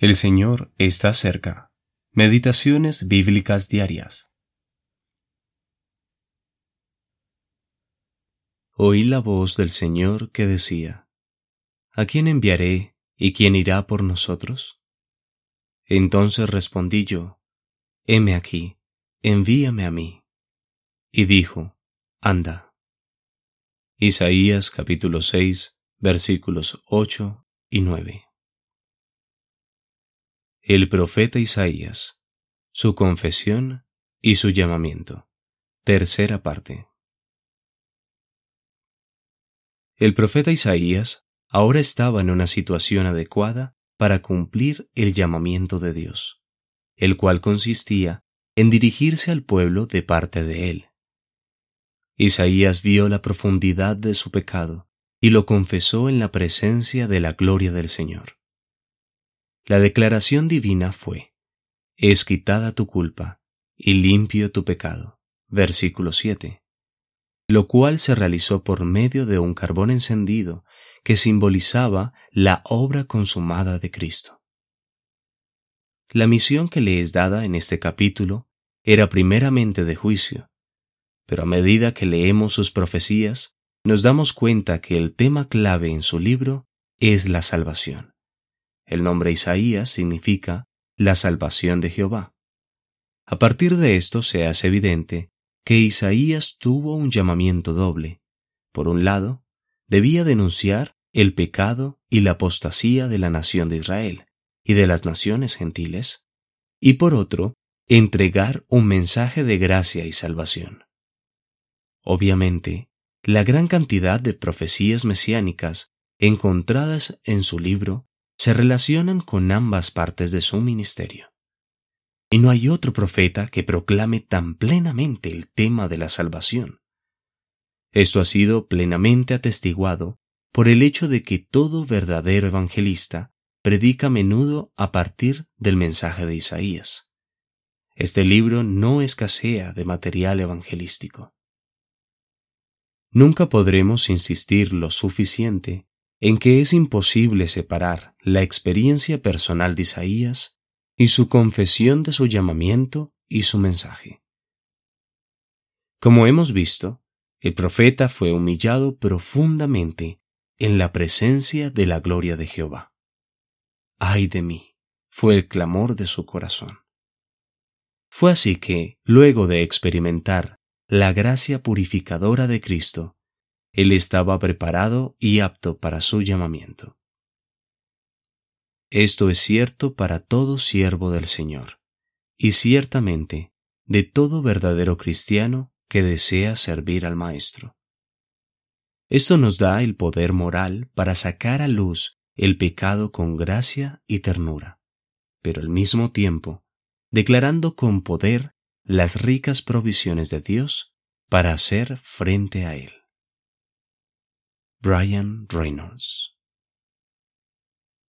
El Señor está cerca. Meditaciones bíblicas diarias. Oí la voz del Señor que decía, ¿A quién enviaré y quién irá por nosotros? Entonces respondí yo, heme aquí, envíame a mí. Y dijo, anda. Isaías capítulo 6 versículos 8 y 9. El profeta Isaías, su confesión y su llamamiento. Tercera parte. El profeta Isaías ahora estaba en una situación adecuada para cumplir el llamamiento de Dios, el cual consistía en dirigirse al pueblo de parte de él. Isaías vio la profundidad de su pecado y lo confesó en la presencia de la gloria del Señor. La declaración divina fue, es quitada tu culpa y limpio tu pecado. Versículo 7. Lo cual se realizó por medio de un carbón encendido que simbolizaba la obra consumada de Cristo. La misión que le es dada en este capítulo era primeramente de juicio, pero a medida que leemos sus profecías, nos damos cuenta que el tema clave en su libro es la salvación. El nombre Isaías significa la salvación de Jehová. A partir de esto se hace evidente que Isaías tuvo un llamamiento doble. Por un lado, debía denunciar el pecado y la apostasía de la nación de Israel y de las naciones gentiles, y por otro, entregar un mensaje de gracia y salvación. Obviamente, la gran cantidad de profecías mesiánicas encontradas en su libro se relacionan con ambas partes de su ministerio. Y no hay otro profeta que proclame tan plenamente el tema de la salvación. Esto ha sido plenamente atestiguado por el hecho de que todo verdadero evangelista predica a menudo a partir del mensaje de Isaías. Este libro no escasea de material evangelístico. Nunca podremos insistir lo suficiente en que es imposible separar la experiencia personal de Isaías y su confesión de su llamamiento y su mensaje. Como hemos visto, el profeta fue humillado profundamente en la presencia de la gloria de Jehová. ¡Ay de mí! fue el clamor de su corazón. Fue así que, luego de experimentar la gracia purificadora de Cristo, él estaba preparado y apto para su llamamiento. Esto es cierto para todo siervo del Señor, y ciertamente de todo verdadero cristiano que desea servir al Maestro. Esto nos da el poder moral para sacar a luz el pecado con gracia y ternura, pero al mismo tiempo declarando con poder las ricas provisiones de Dios para hacer frente a él. Brian Reynolds